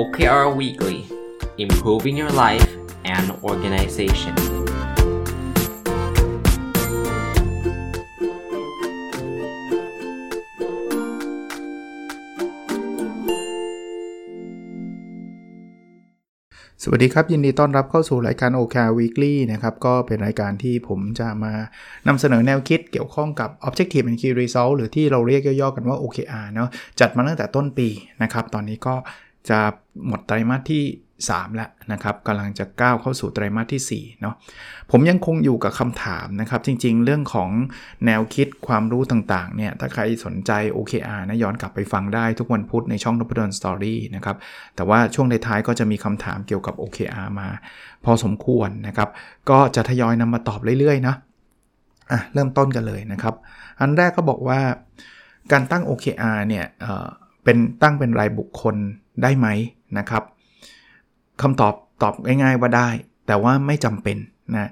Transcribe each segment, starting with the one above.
OKR Weekly Improving Your Life and Organization สวัสดีครับ ยินดีต้อนรับเข้าสู่รายการ OKR Weekly นะครับ ก็เป็นรายการที่ผมจะมานำเสนอแนวคิดเกี่ยวข้องกับ Objective and Key Result หรือที่เราเรียกย่อๆกันว่า OKR เนาะจัดมาตั้งแต่ต้นปีนะครับ ตอนนี้ก็ จะหมดไตรมาสที่ 3 แล้วนะครับกำลังจะก้าวเข้าสู่ไตรมาสที่4เนาะผมยังคงอยู่กับคำถามนะครับ จริงๆ เรื่องของแนวคิดความรู้ต่างๆเนี่ยถ้าใครสนใจ OKR นะย้อนกลับไปฟังได้ทุกวันพุธในช่องนพดลสตอรี่นะครับแต่ว่าช่วงท้ายๆก็จะมีคำถามเกี่ยวกับ OKR มา พอสมควรนะครับ ก็จะทยอยนำมาตอบเรื่อยๆนะอะเริ่มต้นกันเลยนะครับ อันแรกก็บอกว่าการตั้ง OKR เนี่ยเเป็นตั้งเป็นรายบุคคล ได้ไหมนะครับคำตอบตอบง่ายๆว่าได้ แต่ว่าไม่จำเป็นนะ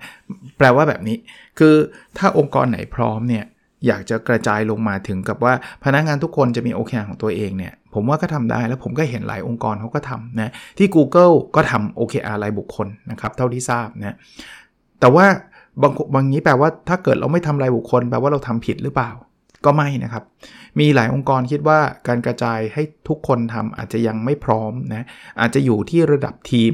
แปลว่าแบบนี้คือถ้าองค์กรไหนพร้อมเนี่ยอยากจะกระจายลงมาถึงกับว่าพนักงานทุกคนจะมี OKR ของตัวเองเนี่ยผมว่าก็ทำได้แล้วผมก็เห็นหลายองค์กรเขาก็ทำนะที่ Google ก็ทำ OKR รายบุคคลนะครับเท่าที่ทราบนะแต่ว่าบางบางนี้แปลว่าถ้าเกิดเราไม่ทำรายบุคคลแปลว่าเราทำผิดหรือเปล่า ก็ไม่นะครับ มีหลายองค์กรคิดว่าการกระจายให้ทุกคนทำอาจจะยังไม่พร้อมนะอาจจะอยู่ที่ระดับทีม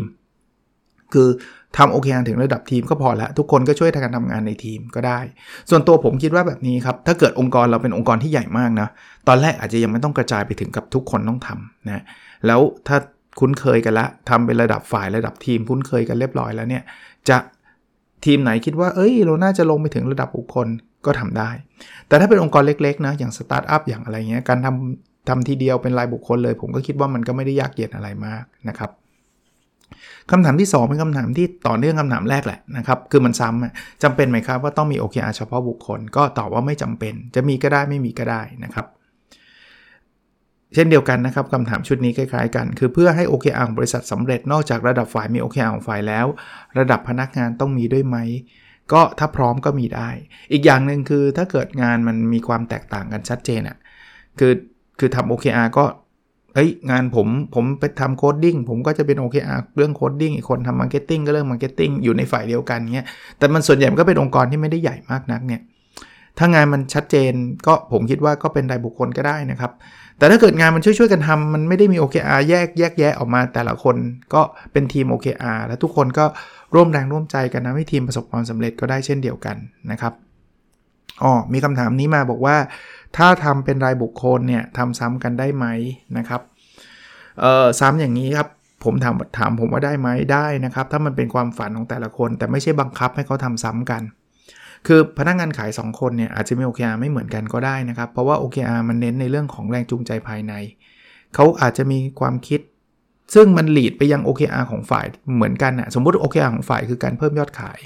คือทำโอเคถึงระดับทีมก็พอแล้วทุกคนก็ช่วยการทำงานในทีมก็ได้ ส่วนตัวผมคิดว่าแบบนี้ครับ ถ้าเกิดองค์กรเราเป็นองค์กรที่ใหญ่มากนะตอนแรกอาจจะยังไม่ต้องกระจายไปถึงกับทุกคนต้องทำนะแล้วถ้าคุ้นเคยกันละทำเป็นระดับฝ่ายระดับทีมคุ้นเคยกันเรียบร้อยแล้วเนี่ยจะทีมไหนคิดว่า เอ้ย เราน่าจะลงไปถึงระดับบุคคล ก็ทำได้ แต่ถ้าเป็นองค์กรเล็กๆนะอย่างสตาร์ทอัพอย่างอะไรเงี้ยการทำทำทีเดียวเป็นรายบุคคลเลย ผมก็คิดว่ามันก็ไม่ได้ยากเย็นอะไรมากนะครับคำถามที่ 2 เป็นคำถามที่ต่อเนื่องคำถามแรกแหละนะครับคือมันซ้ำจำเป็นไหมครับว่าต้องมี OKR เฉพาะบุคคล ก็ตอบว่าไม่จำเป็น จะมีก็ได้ไม่มีก็ได้นะครับ เช่นเดียวกันนะครับคำถามชุดนี้คล้ายๆกัน คือเพื่อให้ OKR ของบริษัทสำเร็จนอกจากระดับฝ่ายมี OKR ของฝ่ายแล้ว ระดับพนักงานต้องมีด้วยไหม ก็ถ้าพร้อมก็มีได้ อีกอย่างหนึ่งคือถ้าเกิดงานมันมีความแตกต่างกันชัดเจนอ่ะคือคือทำ OKR ก็เอ้ยงานผมผมไปทำ coding ผมก็จะเป็น OKR เรื่อง coding อีกคนทำ marketing ก็เรื่อง marketing อยู่ในฝ่ายเดียวกันเงี้ยแต่มันส่วนใหญ่มันก็เป็นองค์กรที่ไม่ได้ใหญ่มากนักเนี่ยถ้างานมันชัดเจนก็ผมคิดว่าก็เป็นรายบุคคลก็ได้นะครับ แต่ถ้าเกิดงานมันช่วยๆกันทำมันไม่ได้มี OKR แยกแยกแยะออกมาแต่ละคนก็เป็นทีม OKR แล้วทุกคนก็ ร่วมแรงร่วมใจกันนะให้ทีมประสบความสำเร็จก็ได้เช่นเดียวกันนะครับอ๋อมีคำถามนี้มาบอกว่า ถ้าทำเป็นรายบุคคลเนี่ยทำซ้ำกันได้ไหมนะครับเอ่อซ้ำอย่างนี้ครับผมถามถามผมว่าได้ไหมได้นะครับ ถ้ามันเป็นความฝันของแต่ละคน แต่ไม่ใช่บังคับให้เขาทำซ้ำกัน คือพนักงานขาย 2 คนเนี่ยอาจจะมี OKR ไม่เหมือนกันก็ได้นะครับ เพราะว่า OKR มันเน้นในเรื่องของแรงจูงใจภายใน เขาอาจจะมีความคิด ซึ่งมันหลีดไปยัง OKR ของฝ่ายเหมือนกันนะสมมติ OKR ของฝ่ายคือการเพิ่มยอดขาย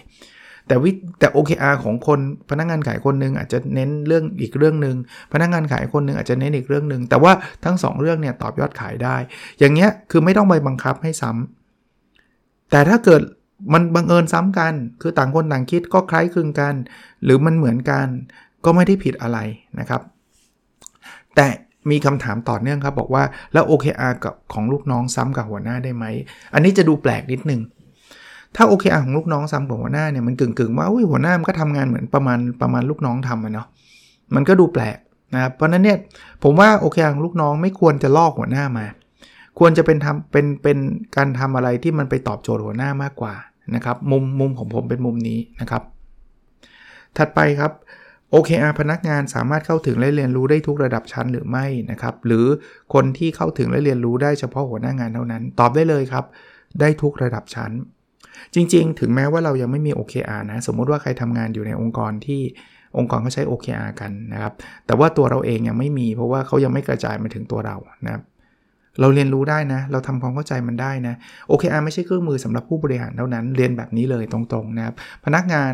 แต่วิแต่ OKR ของคนพนักงานขายคนหนึ่งอาจจะเน้นเรื่องอีกเรื่องหนึ่งพนักงานขายคนหนึ่งอาจจะเน้นอีกเรื่องหนึ่งแต่ว่าทั้ง 2 เรื่องเนี่ยตอบยอดขายได้ อย่างเงี้ยคือไม่ต้องไปบังคับให้ซ้ำแต่ถ้าเกิดมันบังเอิญซ้ำกัน คือต่างคนต่างคิดก็คล้ายคลึงกัน หรือมันเหมือนกันก็ไม่ได้ผิดอะไรนะครับ แต่ มีคำถามต่อเนื่องครับ บอกว่าแล้ว OKR กับของลูกน้องซ้ำกับหัวหน้าได้ไหม อันนี้จะดูแปลกนิดนึง ถ้าโอเคอาของลูกน้องซ้ำกับหัวหน้าเนี่ยมันกึ่งกึ่งว่าหัวหน้ามันก็ทำงานเหมือนประมาณประมาณลูกน้องทำอะเนาะมันก็ดูแปลกนะครับเพราะนั้นเนี่ยผมว่าโอเคอาของลูกน้องไม่ควรจะลอกหัวหน้ามา ควรจะเป็นทำเป็นเป็นการทำอะไรที่มันไปตอบโจทย์หัวหน้ามากกว่านะครับมุมมุมของผมเป็นมุมนี้นะครับ ถัดไปครับ OKR พนักงานสามารถเข้าถึงและเรียนรู้ได้ทุกระดับชั้นหรือไม่นะครับ หรือคนที่เข้าถึงและเรียนรู้ได้เฉพาะหัวหน้างานเท่านั้น ตอบได้เลยครับ ได้ทุกระดับชั้น จริง ๆ ถึงแม้ว่าเรายังไม่มี OKR นะ สมมุติว่าใครทำงานอยู่ในองค์กรที่องค์กรเขาใช้ OKR กันนะครับ แต่ว่าตัวเราเองยังไม่มีเพราะว่าเขายังไม่กระจายมาถึงตัวเรานะครับเราเรียนรู้ได้นะ เราทำความเข้าใจมันได้นะ OKR ไม่ใช่เครื่องมือสำหรับผู้บริหารเท่านั้น เรียนแบบนี้เลยตรงๆนะครับ พนักงาน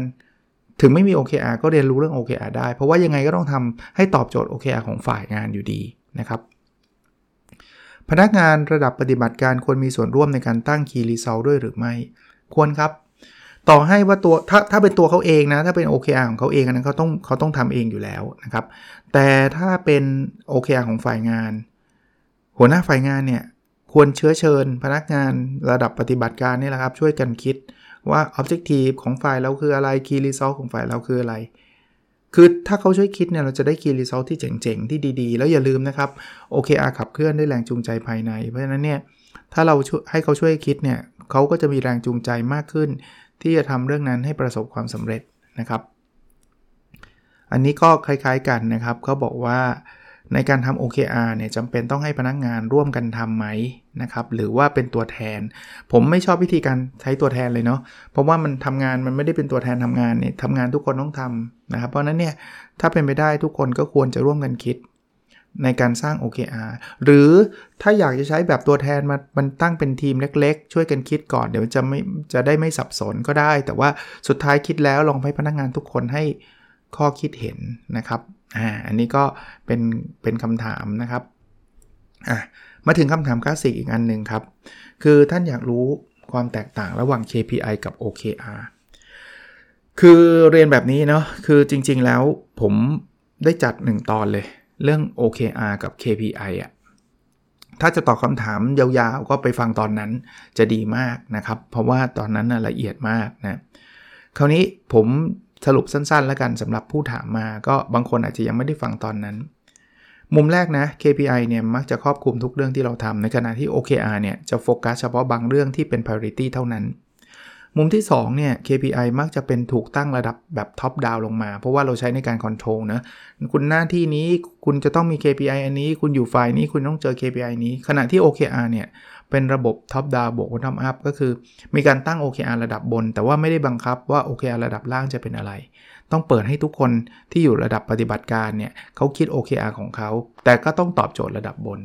ถึงไม่มี OKR ก็เรียนรู้เรื่อง OKR ได้ เพราะว่ายังไงก็ต้องทำให้ตอบโจทย์ OKR ของฝ่ายงานอยู่ดีนะครับพนักงานระดับปฏิบัติการควรมีส่วนร่วมในการตั้ง Key Result ด้วยหรือไม่ ควรครับ ต่อให้ว่าตัวถ้าถ้าเป็นตัวเขาเองนะ ถ้าเป็น OKR ของเขาเองนั้นเขาต้องเขาต้องทำเองอยู่แล้วนะครับ แต่ถ้าเป็น OKR ของฝ่ายงาน หัวหน้าฝ่ายงานเนี่ยควรเชื้อเชิญ พนักงานระดับปฏิบัติการนี่แหละครับ ช่วยกันคิด ว่า Objective ของฝ่ายเราคืออะไร Key Result ของฝ่ายเราคืออะไร คือถ้าเขาช่วยคิดเนี่ยเราจะได้ Key Result ที่เจ๋งๆ ที่ดีๆ แล้วอย่าลืมนะครับ OKR ขับเคลื่อนด้วยแรงจูงใจภายใน เพราะฉะนั้นเนี่ยถ้าเราให้เขาช่วยคิดเนี่ยเขาก็จะมีแรงจูงใจมากขึ้น ที่จะทำเรื่องนั้นให้ประสบความสำเร็จนะครับ อันนี้ก็คล้ายๆกันนะครับเขาบอกว่า ในการทำ OKR เนี่ยจำเป็นต้องให้พนักงานร่วมกันทำไหมนะครับ หรือว่าเป็นตัวแทน ผมไม่ชอบวิธีการใช้ตัวแทนเลยเนาะเพราะว่ามันทำงานมันไม่ได้เป็นตัวแทนทำงานเนี่ยทำงานทุกคนต้องทำนะครับ เพราะนั้นเนี่ยถ้าเป็นไปได้ทุกคนก็ควรจะร่วมกันคิดในการสร้าง OKR หรือถ้าอยากจะใช้แบบตัวแทนมามันตั้งเป็นทีมเล็กๆ ช่วยกันคิดก่อนเดี๋ยวจะไม่จะได้ไม่สับสนก็ได้ แต่ว่าสุดท้ายคิดแล้วลองให้พนักงานทุกคนให้ ข้อคิดเห็นนะครับอ่าอันนี้ก็เป็นเป็นคำถามนะครับอะมาถึงคำถามคลาสสิกอีกอันหนึ่งครับ คือท่านอยากรู้ความแตกต่างระหว่าง KPI กับ OKR คือเรียนแบบนี้เนาะคือจริงๆแล้วผมได้จัด 1 ตอนเลย เรื่อง OKR กับ KPI อะ่ะถ้าจะตอบคำถามยาวๆ ก็ไปฟังตอนนั้นจะดีมากนะครับ เพราะว่าตอนนั้นละเอียดมากนะคราวนี้ผม สรุปสั้น ๆ แล้วกันสำหรับผู้ถามมา ก็บางคนอาจจะยังไม่ได้ฟังตอนนั้น มุมแรกนะ KPI เนี่ยมักจะครอบคลุมทุกเรื่องที่เราทำในขณะที่ OKR เนี่ยจะโฟกัสเฉพาะบางเรื่องที่เป็น priority เท่านั้น มุมที่2เนี่ย KPI มักจะเป็นถูกตั้งระดับแบบ top down ลงมา เพราะว่าเราใช้ในการ control นะคุณหน้าที่นี้คุณจะต้องมี KPI อันนี้ คุณอยู่ฝ่ายนี้คุณต้องเจอ KPI นี้ ขณะที่ OKR เนี่ย เป็นระบบ top down บวก bottom up ก็คือ มีการตั้ง OKR ระดับบน แต่ว่าไม่ได้บังคับว่า OKR ระดับล่างจะเป็นอะไร ต้องเปิดให้ทุกคนที่อยู่ระดับปฏิบัติการเนี่ยเขาคิด OKR ของเขา แต่ก็ต้องตอบโจทย์ระดับบน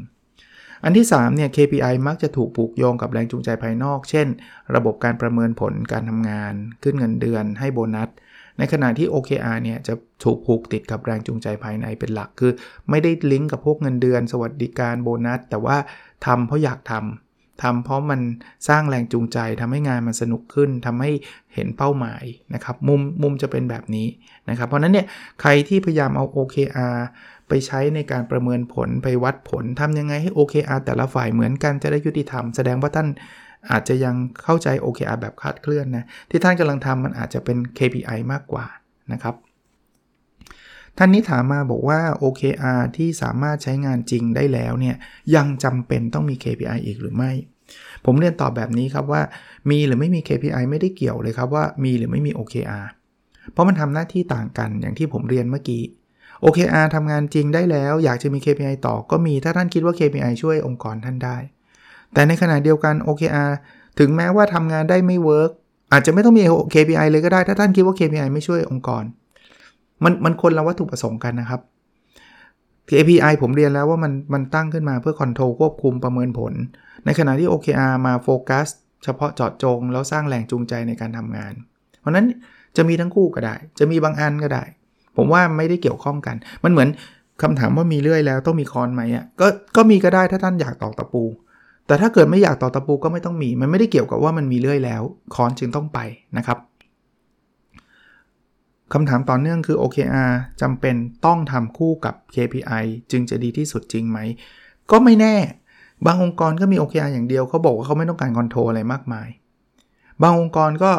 อันที่3เนี่ย KPI มักจะถูกผูกโยงกับแรงจูงใจภายนอก เช่น ระบบการประเมินผลการทำงาน ขึ้นเงินเดือน ให้โบนัสในขณะที่ OKR เนี่ยจะถูกผูกติดกับแรงจูงใจภายในเป็นหลัก คือ ไม่ได้ลิงก์กับพวกเงินเดือน สวัสดิการโบนัส แต่ว่าทำเพราะอยากทำ ทำเพราะมันสร้างแรงจูงใจทำให้งานมันสนุกขึ้นทำให้เห็นเป้าหมายนะครับมุมมุมจะเป็นแบบนี้นะครับ เพราะนั้นเนี่ยใครที่พยายามเอา OKR ไปใช้ในการประเมินผลไปวัดผลทำยังไงให้ OKR แต่ละฝ่ายเหมือนกันจะได้ยุติธรรม แสดงว่าท่านอาจจะยังเข้าใจ OKR แบบคาดเคลื่อนนะที่ท่านกำลังทำมันอาจจะเป็น KPI มากกว่านะครับ ท่านนี้ถามมาบอกว่า OKR ที่สามารถใช้งานจริงได้แล้วเนี่ยยังจำเป็นต้องมี KPI อีกหรือไม่ ผมเรียนตอบแบบนี้ครับว่า มีหรือไม่มี KPI ไม่ได้เกี่ยวเลยครับว่ามีหรือไม่มี OKR เพราะมันทำหน้าที่ต่างกันอย่างที่ผมเรียนเมื่อกี้ OKR ทำงานจริงได้แล้ว อยากจะมี KPI ต่อก็มีถ้าท่านคิดว่า KPI ช่วยองค์กรท่านได้ แต่ในขณะเดียวกัน OKR ถึงแม้ว่าทำงานได้ไม่ work อาจจะไม่ต้องมี KPI เลยก็ได้ ถ้าท่านคิดว่า KPI ไม่ช่วยองค์กร มันมันคนละวัตถุประสงค์กันนะครับ KPI ผมเรียนแล้วว่ามันมันตั้งขึ้นมาเพื่อ control ควบคุมประเมินผล ในขณะที่ OKR มาโฟกัสเฉพาะเจาะจง แล้วสร้างแรงจูงใจในการทำงาน เพราะนั้นจะมีทั้งคู่ก็ได้ จะมีบางอันก็ได้ ผมว่าไม่ได้เกี่ยวข้องกัน มันเหมือนคำถามว่ามีเลื่อยแล้วต้องมีค้อนไหมอะก็ก็มีก็ได้ถ้าท่านอยากตอกตะปู แต่ถ้าเกิดไม่อยากตอกตะปูก็ไม่ต้องมี มันไม่ได้เกี่ยวกับว่ามันมีเลื่อยแล้วค้อนจึงต้องไปนะครับ คำถามต่อเนื่องคือ OKR จำเป็นต้องทำคู่กับ KPI จึงจะดีที่สุดจริงไหม ก็ไม่แน่ บางองค์กรก็มี OKR อย่างเดียวเขาบอกว่าเขาไม่ต้องการ control อะไรมากมาย บางองค์กรก็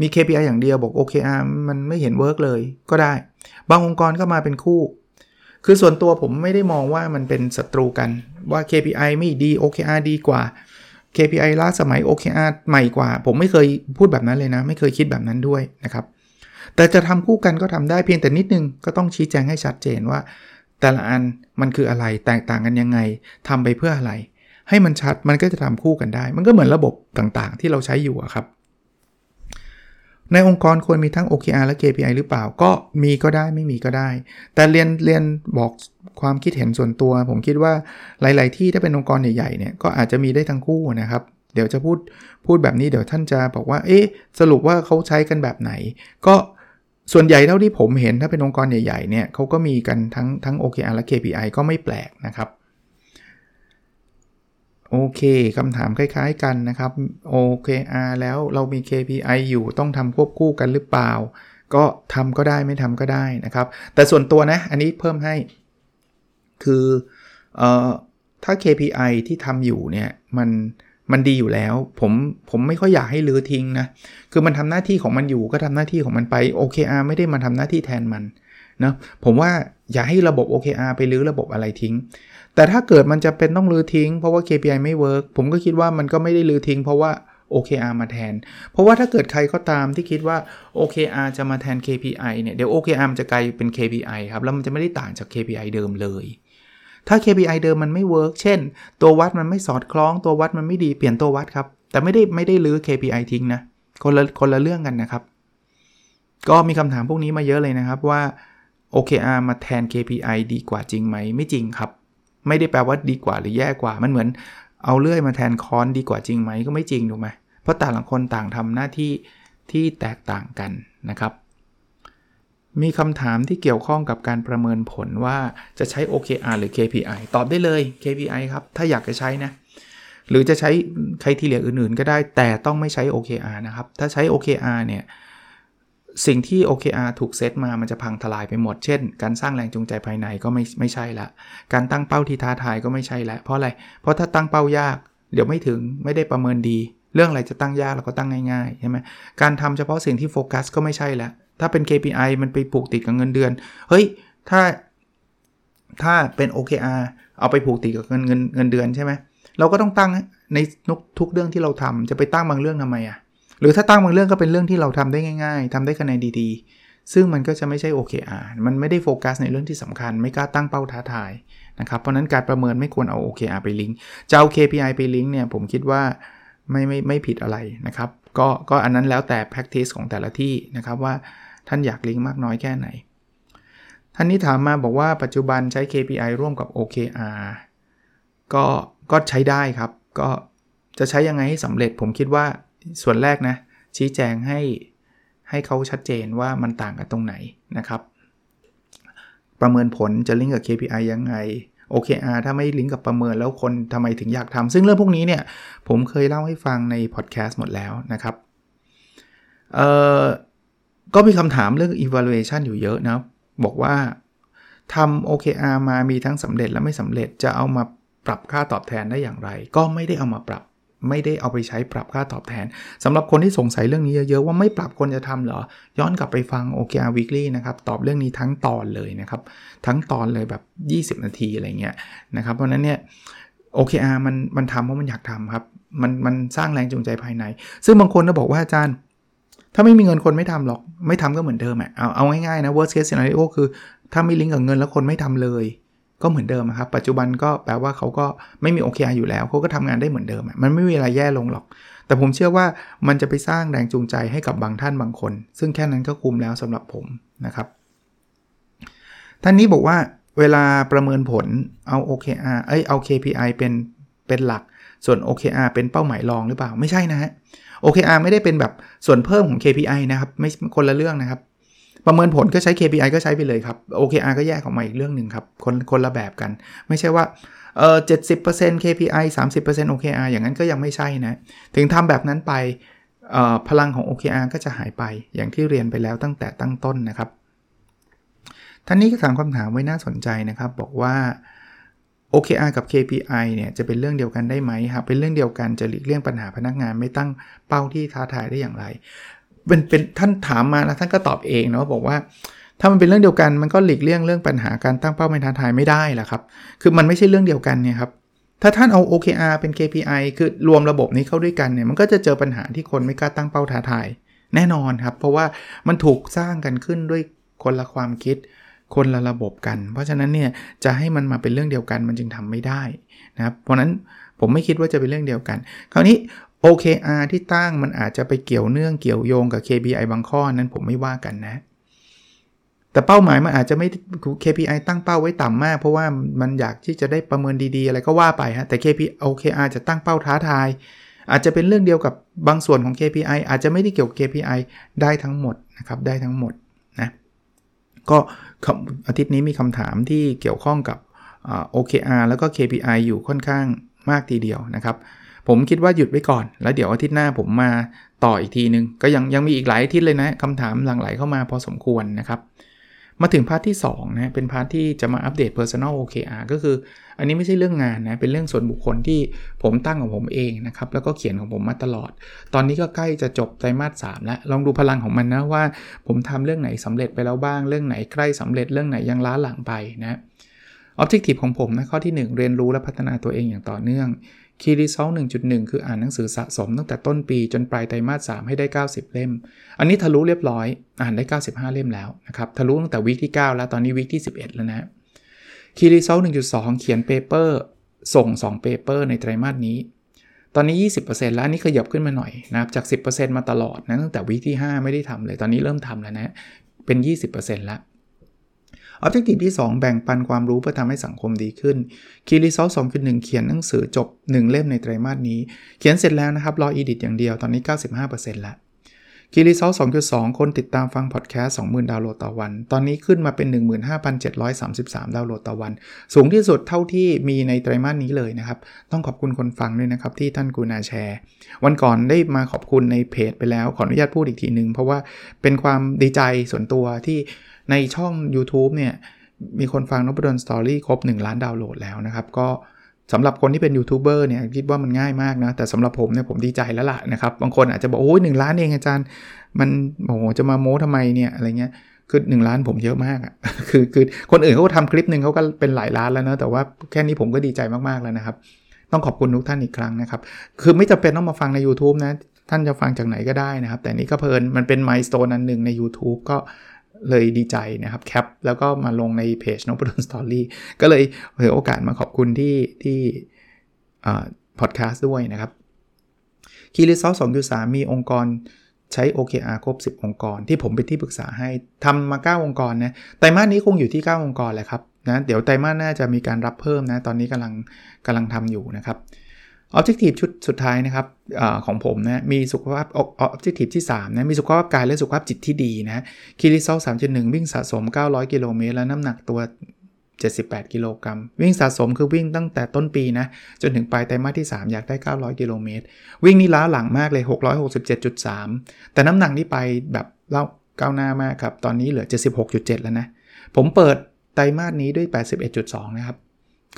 มี KPI อย่างเดียวบอก OKR มันไม่เห็น work เลยก็ได้ บางองค์กรก็มาเป็นคู่ คือส่วนตัวผมไม่ได้มองว่ามันเป็นศัตรูกันว่า KPI ไม่ดี OKR ดีกว่า KPI ล้าสมัย OKR ใหม่กว่า ผมไม่เคยพูดแบบนั้นเลยนะ ไม่เคยคิดแบบนั้นด้วยนะครับ แต่จะทำคู่กันก็ทำได้เพียงแต่นิดนึงก็ต้องชี้แจงให้ชัดเจนว่า แต่ละอันมันคืออะไรแตกต่างกันยังไงทำไปเพื่ออะไร ให้มันชัดมันก็จะทำคู่กันได้ มันก็เหมือนระบบต่างๆ ที่เราใช้อยู่ครับ ในองค์กรควรมีทั้ง OKR และ KPI หรือเปล่าก็มีก็ได้ไม่มีก็ได้ แต่เรียนเรียนบอกความคิดเห็นส่วนตัว ผมคิดว่าหลาย ๆ ที่ถ้าเป็นองค์กรใหญ่ๆเนี่ยก็อาจจะมีได้ทั้งคู่นะครับเดี๋ยวจะพูดพูดแบบนี้เดี๋ยวท่านจะบอกว่า เอ๊ะ สรุปว่าเขาใช้กันแบบไหน ก็ ส่วนใหญ่เท่าที่ผมเห็นถ้าเป็นองค์กรใหญ่ๆเนี่ยเขาก็มีกันทั้งทั้ง OKR และ KPI ก็ไม่แปลกนะครับโอเคคำถามคล้ายๆกันนะครับ OKR แล้วเรามี KPI อยู่ต้องทำควบคู่กันหรือเปล่า ก็ทำก็ได้ไม่ทำก็ได้นะครับ แต่ส่วนตัวนะ อันนี้เพิ่มให้ คือเออถ้า KPI ที่ทำอยู่เนี่ย มัน มันดีอยู่แล้ว ผมผมไม่ค่อยอยากให้ลื้อทิ้งนะ คือมันทำหน้าที่ของมันอยู่ก็ทำหน้าที่ของมันไป OKR ไม่ได้มาทำหน้าที่แทนมันนะผมว่าอย่าให้ระบบ OKR ไปลื้อระบบอะไรทิ้ง แต่ถ้าเกิดมันจำเป็นต้องรื้อทิ้งเพราะว่า KPI ไม่ work ผมก็คิดว่ามันก็ไม่ได้รื้อทิ้งเพราะว่า OKR มาแทน เพราะว่าถ้าเกิดใครก็ตามที่คิดว่า OKR จะมาแทน KPI เนี่ยเดี๋ยว OKR มันจะกลายเป็น KPI ครับแล้วมันจะไม่ได้ต่างจาก KPI เดิมเลย ถ้า KPI เดิมมันไม่ work เช่น ตัววัดมันไม่สอดคล้องตัววัดมันไม่ดีเปลี่ยนตัววัดครับ แต่ไม่ได้ไม่ได้รื้อ KPI ทิ้งนะคนละคนละเรื่องกันนะครับ ก็มีคำถามพวกนี้มาเยอะเลยนะครับว่า OKR มาแทน KPI ดีกว่าจริงไหมไม่จริงครับ ไม่ได้แปลว่าดีกว่าหรือแย่กว่ามันเหมือนเอาเลื่อยมาแทนค้อนดีกว่าจริงไหมก็ไม่จริงถูกไหมเพราะแต่างคนต่างทำหน้าที่ที่แตกต่างกันนะครับ มีคำถามที่เกี่ยวข้องกับการประเมินผลว่าจะใช้ OKR หรือ KPI ตอบได้เลย KPI ครับ ถ้าอยากจะใช้นะ หรือจะใช้ใครที่เหลืออื่นๆ ก็ได้ แต่ต้องไม่ใช้ OKR นะครับ ถ้าใช้ OKR เนี่ย สิ่งที่ OKR ถูกเซตมา มันจะพังทลายไปหมด เช่น การสร้างแรงจูงใจภายในก็ไม่ไม่ใช่ละ การตั้งเป้าที่ท้าทายก็ไม่ใช่ละ เพราะอะไร เพราะถ้าตั้งเป้ายาก เดี๋ยวไม่ถึง ไม่ได้ประเมินดี เรื่องอะไรจะตั้งยากเราก็ตั้งง่ายๆ ใช่ไหมการทำเฉพาะสิ่งที่โฟกัสก็ไม่ใช่ละ ถ้าเป็น KPI มันไปผูกติดกับเงินเดือน เฮ้ย ถ้า ถ้าเป็น OKR เอาไปผูกติดกับเงินเงินเงินเดือนใช่ไหม เราก็ต้องตั้งในทุกเรื่องที่เราทำจะไปตั้งบางเรื่องทำไมอะ่ะ หรือถ้าตั้งบางเรื่องก็เป็นเรื่องที่เราทำได้ง่าย ๆทำได้คะแนนดีๆ ซึ่งมันก็จะไม่ใช่ OKR มันไม่ได้โฟกัสในเรื่องที่สำคัญ ไม่กล้าตั้งเป้าท้าทายนะครับ เพราะนั้นการประเมินไม่ควรเอา OKR ไปลิงก์ จะเอา KPI ไปลิงก์เนี่ยผมคิดว่าไม่ไม่ไม่ผิดอะไรนะครับ ก็ก็อันนั้นแล้วแต่ practice ของแต่ละที่นะครับว่า ท่านอยากลิงก์มากน้อยแค่ไหน ท่านนี้ถามมาบอกว่าปัจจุบันใช้ KPI ร่วมกับ OKR ก็ก็ใช้ได้ครับ ก็จะใช้ยังไงให้สำเร็จ ผมคิดว่าส่วนแรกนะ ชี้แจงให้ให้เขาชัดเจนว่ามันต่างกันตรงไหนนะครับ ประเมินผลจะลิงก์กับ KPI ยังไง OKR ถ้าไม่ลิงก์กับประเมินแล้วคนทำไมถึงอยากทำซึ่งเรื่องพวกนี้เนี่ยผมเคยเล่าให้ฟังในพอดแคสต์หมดแล้วนะครับ เอ่อ ก็มีคำถามเรื่อง evaluation อยู่เยอะนะ บอกว่าทำ OKR มามีทั้งสำเร็จและไม่สำเร็จจะเอามาปรับค่าตอบแทนได้อย่างไร ก็ไม่ได้เอามาปรับ ไม่ได้เอาไปใช้ปรับค่าตอบแทนสำหรับคนที่สงสัยเรื่องนี้เยอะๆว่าไม่ปรับคนจะทำเหรอ ย้อนกลับไปฟัง OKR Weekly นะครับ ตอบเรื่องนี้ทั้งตอนเลยนะครับ ทั้งตอนเลยแบบ 20 นาทีอะไรเงี้ยนะครับ เพราะนั้นเนี่ย OKR มันมันทำเพราะมันอยากทำครับ มันมันสร้างแรงจูงใจภายใน ซึ่งบางคนก็บอกว่าอาจารย์ ถ้าไม่มีเงินคนไม่ทำหรอก ไม่ทำก็เหมือนเดิมอะเอาเอาง่ายๆนะ worst case scenario คือ ถ้าไม่ลิงก์กับเงินแล้วคนไม่ทำเลย ก็เหมือนเดิมครับ ปัจจุบันก็แปลว่าเขาก็ไม่มี OKR อยู่แล้วเขาก็ทำงานได้เหมือนเดิมมันไม่มีอะไรแย่ลงหรอก แต่ผมเชื่อว่ามันจะไปสร้างแรงจูงใจให้กับบางท่านบางคน ซึ่งแค่นั้นก็คุ้มแล้วสำหรับผมนะครับ ท่านนี้บอกว่าเวลาประเมินผลเอา OKR เอ้ยเอา KPI เป็นเป็นหลัก ส่วน OKR เป็นเป้าหมายรองหรือเปล่า ไม่ใช่นะฮะ OKR ไม่ได้เป็นแบบส่วนเพิ่มของ KPI นะครับไม่คนละเรื่องนะครับ ประเมินผลก็ใช้ KPI ก็ใช้ไปเลยครับ OKR ก็แยกออกมาอีกเรื่องหนึ่งครับคนคนละแบบกัน ไม่ใช่ว่าเออเจ็ดสิบเปอร์เซ็นต์ KPI สามสิบเปอร์เซ็นต์ OKR อย่างนั้นก็ยังไม่ใช่นะ ถึงทำแบบนั้นไปพลังของ OKR ก็จะหายไปอย่างที่เรียนไปแล้วตั้งแต่ตั้งต้นนะครับท่านนี้ก็ถามคำถามไว้น่าสนใจนะครับ บอกว่า OKR กับ KPI เนี่ยจะเป็นเรื่องเดียวกันได้ไหมครับเป็นเรื่องเดียวกันจะหลีกเลี่ยงปัญหาพนักงานไม่ตั้งเป้าที่ท้าทายได้อย่างไรเป็นเป็นท่านถามมาแล้วท่านก็ตอบเองเนาะบอกว่า ถ้ามันเป็นเรื่องเดียวกันมันก็หลีกเลี่ยงเรื่องปัญหาการตั้งเป้าไม่ท้าทายไม่ได้ล่ะครับคือมันไม่ใช่เรื่องเดียวกันเนี่ยครับถ้าท่านเอา OKR เป็น KPI คือรวมระบบนี้เข้าด้วยกันเนี่ยมันก็จะเจอปัญหาที่คนไม่กล้าตั้งเป้าท้าทายแน่นอนครับ เพราะว่ามันถูกสร้างกันขึ้นด้วยคนละความคิด คนละระบบกัน เพราะฉะนั้นเนี่ยจะให้มันมาเป็นเรื่องเดียวกันมันจึงทำไม่ได้นะครับเพราะนั้นผมไม่คิดว่าจะเป็นเรื่องเดียวกัน คราวนี้ OKR ที่ตั้งมันอาจจะไปเกี่ยวเนื่องเกี่ยวโยงกับ KPI บางข้อนั้นผมไม่ว่ากันนะแต่เป้าหมายมันอาจจะไม่ KPI ตั้งเป้าไว้ต่ำมาก เพราะว่ามันอยากที่จะได้ประเมินดีๆ อะไรก็ว่าไปฮะแต่ KPI OKR จะตั้งเป้าท้าทาย อาจจะเป็นเรื่องเดียวกับบางส่วนของ KPI อาจจะไม่ได้เกี่ยวกับ KPI ได้ทั้งหมดนะครับได้ทั้งหมด ก็อาทิตย์นี้มีคำถามที่เกี่ยวข้องกับ OKR แล้วก็ KPI อยู่ค่อนข้างมากทีเดียวนะครับ ผมคิดว่าหยุดไว้ก่อน แล้วเดี๋ยวอาทิตย์หน้าผมมาต่ออีกทีนึง ก็ยังยังมีอีกหลายอาทิตย์เลยนะคำถามหลั่งไหลเข้ามาพอสมควรนะครับ มาถึง part ที่2นะเป็น part ที่จะมาอัปเดต Personal OKR ก็คือ อันนี้ไม่ใช่เรื่องงานนะ เป็นเรื่องส่วนบุคคลที่ผมตั้งของผมเองนะครับ แล้วก็เขียนของผมมาตลอด ตอนนี้ก็ใกล้จะจบไตรมาส3แล้ว ลองดูพลังของมันนะว่า ผมทำเรื่องไหนสำเร็จไปแล้วบ้าง เรื่องไหนใกล้สำเร็จเรื่องไหนยังล้าหลังไปนะ Objective ของผมนะข้อที่ 1 เรียนรู้และพัฒนาตัวเองอย่างต่อเนื่อง Key Result 1.1 คืออ่านหนังสือสะสมตั้งแต่ต้นปีจนปลายไตรมาส3ให้ได้ 90 เล่ม อันนี้ทะลุเรียบร้อย อ่านได้ 95 เล่มแล้วนะครับ ทะลุตั้งแต่ week ที่ 9 แล้ว ตอนนี้ week ที่ 11 แล้วนะ Key Result 1.2 เขียน paper ส่ง 2 paper ในไตรมาสนี้ ตอนนี้ 20%แล้วอันนี้ขยับขึ้นมาหน่อยนะครับ จาก 10%มาตลอดนะตั้งแต่วีคที่ 5 ไม่ได้ทำเลย ตอนนี้เริ่มทำแล้วนะ เป็น 20%แล้ว Objective ที่ 2 แบ่งปันความรู้เพื่อทำให้สังคมดีขึ้น Key Result 2.1เขียนหนังสือจบ 1 เล่มในไตรมาสนี้ เขียนเสร็จแล้วนะครับ รอ edit อย่างเดียวตอนนี้ 95%แล้ว Key Result 2.2คนติดตามฟังพอดแคสต์20,000ดาวน์โหลดต่อวัน ตอนนี้ขึ้นมาเป็น 15,733 ดาวน์โหลดต่อวัน สูงที่สุดเท่าที่มีในไตรมาสนี้เลยนะครับ ต้องขอบคุณคนฟังด้วยนะครับที่ท่านกูนาแชร์ วันก่อนได้มาขอบคุณในเพจไปแล้ว ขออนุญาตพูดอีกทีนึงเพราะว่าเป็นความดีใจส่วนตัวที่ ในช่อง YouTube เนี่ยมีคนฟังนบดนสตอรี่ครบ 1 ล้านดาวน์โหลดแล้วนะครับ ก็สำหรับคนที่เป็นยูทูบเบอร์เนี่ยคิดว่ามันง่ายมากนะ แต่สำหรับผมเนี่ยผมดีใจแล้วล่ะนะครับ บางคนอาจจะบอกโอ้ยหล้านเองอาจารย์ มันโอ้โหจะมาโม้ทำไมเนี่ยอะไรเงี้ยคือ1ล้านผมเยอะมากอะ่ะคือคือคนอื่นเขาทำคลิปหนึ่งเขาก็เป็นหลายล้านแล้วนะแต่ว่าแค่นี้ผมก็ดีใจมากๆแล้วนะครับ ต้องขอบคุณทุกท่านอีกครั้งนะครับ คือไม่จำเป็นต้องมาฟังใน YouTube นะท่านจะฟังจากไหนก็ได้นะครับ แต่นี้ก็เพลินมันเป็น milestone อันหนึ่งใน YouTube ก็ เลยดีใจนะครับแคปแล้วก็มาลงในเพจ Nopadol's Story ก็เลยถือโอกาสมาขอบคุณที่ที่พอดแคสต์ด้วยนะครับ Key Result สองสามมีองค์กรใช้ OKR ครบ 10 องค์กร ที่ผมเป็นที่ปรึกษาให้ทำมา 9 องค์กรนะไตรมาสนี้คงอยู่ที่ 9 องค์กรแหละครับนะเดี๋ยวไตรมาสหน้าจะมีการรับเพิ่มนะ ตอนนี้กำลังกำลังทำอยู่นะครับ Objective ชุดสุดท้ายนะครับอของผมนะมีสุขภาพ Objective ที่3นะมีสุขภาพกายและสุขภาพจิตที่ดีนะคีรีซอล3.1 วิ่งสะสม 900 กิโลเมตร และน้ำหนักตัว 78 กิโลกรัม วิ่งสะสมคือวิ่งตั้งแต่ต้นปีนะ จนถึงปลายไตรมาสที่ 3 อยากได้ 900 กิโลเมตร วิ่งนี่ล้าหลังมากเลย 667.3 แต่น้ำหนักนี่ไปแบบเล่าก้าวหน้ามากครับ ตอนนี้เหลือ 76.7 แล้วนะ ผมเปิดไตรมาสนี้ด้วย 81.2 นะครับ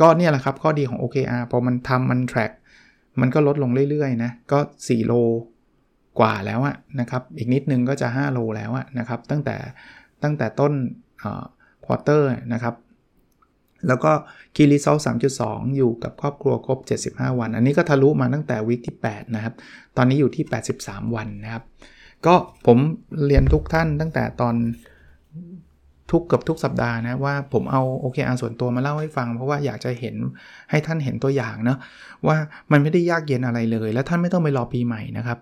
ก็เนี่ยแหละครับข้อดีของ OKR พอมันทำมัน track มันก็ลดลงเรื่อยๆนะ ก็ 4 โลกว่าแล้วอะนะครับ อีกนิดนึงก็จะ 5 โลแล้วอะนะครับ ตั้งแต่ตั้งแต่ต้น quarter นะครับ แล้วก็ Key Result 3.2 อยู่กับครอบครัวครบ 75 วัน อันนี้ก็ทะลุมาตั้งแต่วิกที่ 8 นะครับ ตอนนี้อยู่ที่ 83 วันนะครับ ก็ผมเรียนทุกท่านตั้งแต่ตอน ทุกเกือบทุกสัปดาห์นะว่าผมเอา OKR ส่วนตัวมาเล่าให้ฟัง เพราะว่าอยากจะเห็นให้ท่านเห็นตัวอย่างเนาะว่ามันไม่ได้ยากเย็นอะไรเลย และท่านไม่ต้องไปรอปีใหม่นะครับ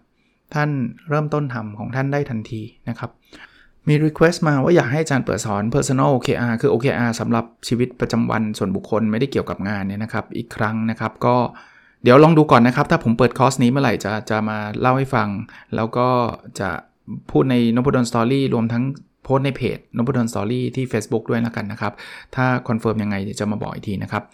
ท่านเริ่มต้นทำของท่านได้ทันทีนะครับมี Request มาว่าอยากให้อาจารย์เปิดสอน Personal OKR คือ OKR สำหรับชีวิตประจำวันส่วนบุคคลไม่ได้เกี่ยวกับงานเนี่ยนะครับ อีกครั้งนะครับ ก็เดี๋ยวลองดูก่อนนะครับ ถ้าผมเปิดคอร์สนี้เมื่อไหร่จะจะมาเล่าให้ฟัง แล้วก็จะพูดใน Nopadol's Story รวมทั้ง โพสในเพจ Nopadol's Story ที่ Facebook ด้วยแล้วกันนะครับ ถ้า confirm ยังไงเดี๋ยวจะมาบอกอีกทีนะครับ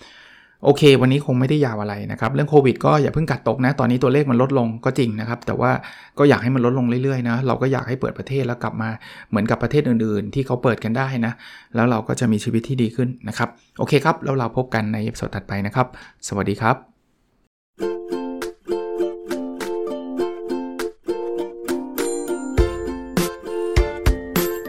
โอเค วันนี้คงไม่ได้ยาวอะไรนะครับ เรื่องโควิดก็อย่าเพิ่งการ์ดตกนะ ตอนนี้ตัวเลขมันลดลงก็จริงนะครับ แต่ว่าก็อยากให้มันลดลงเรื่อยๆนะ เราก็อยากให้เปิดประเทศแล้วกลับมาเหมือนกับประเทศอื่นๆ ที่เขาเปิดกันได้นะ แล้วเราก็จะมีชีวิตที่ดีขึ้นนะครับ โอเคครับ แล้วเราพบกันใน episode ถัดไปนะครับ สวัสดีครับ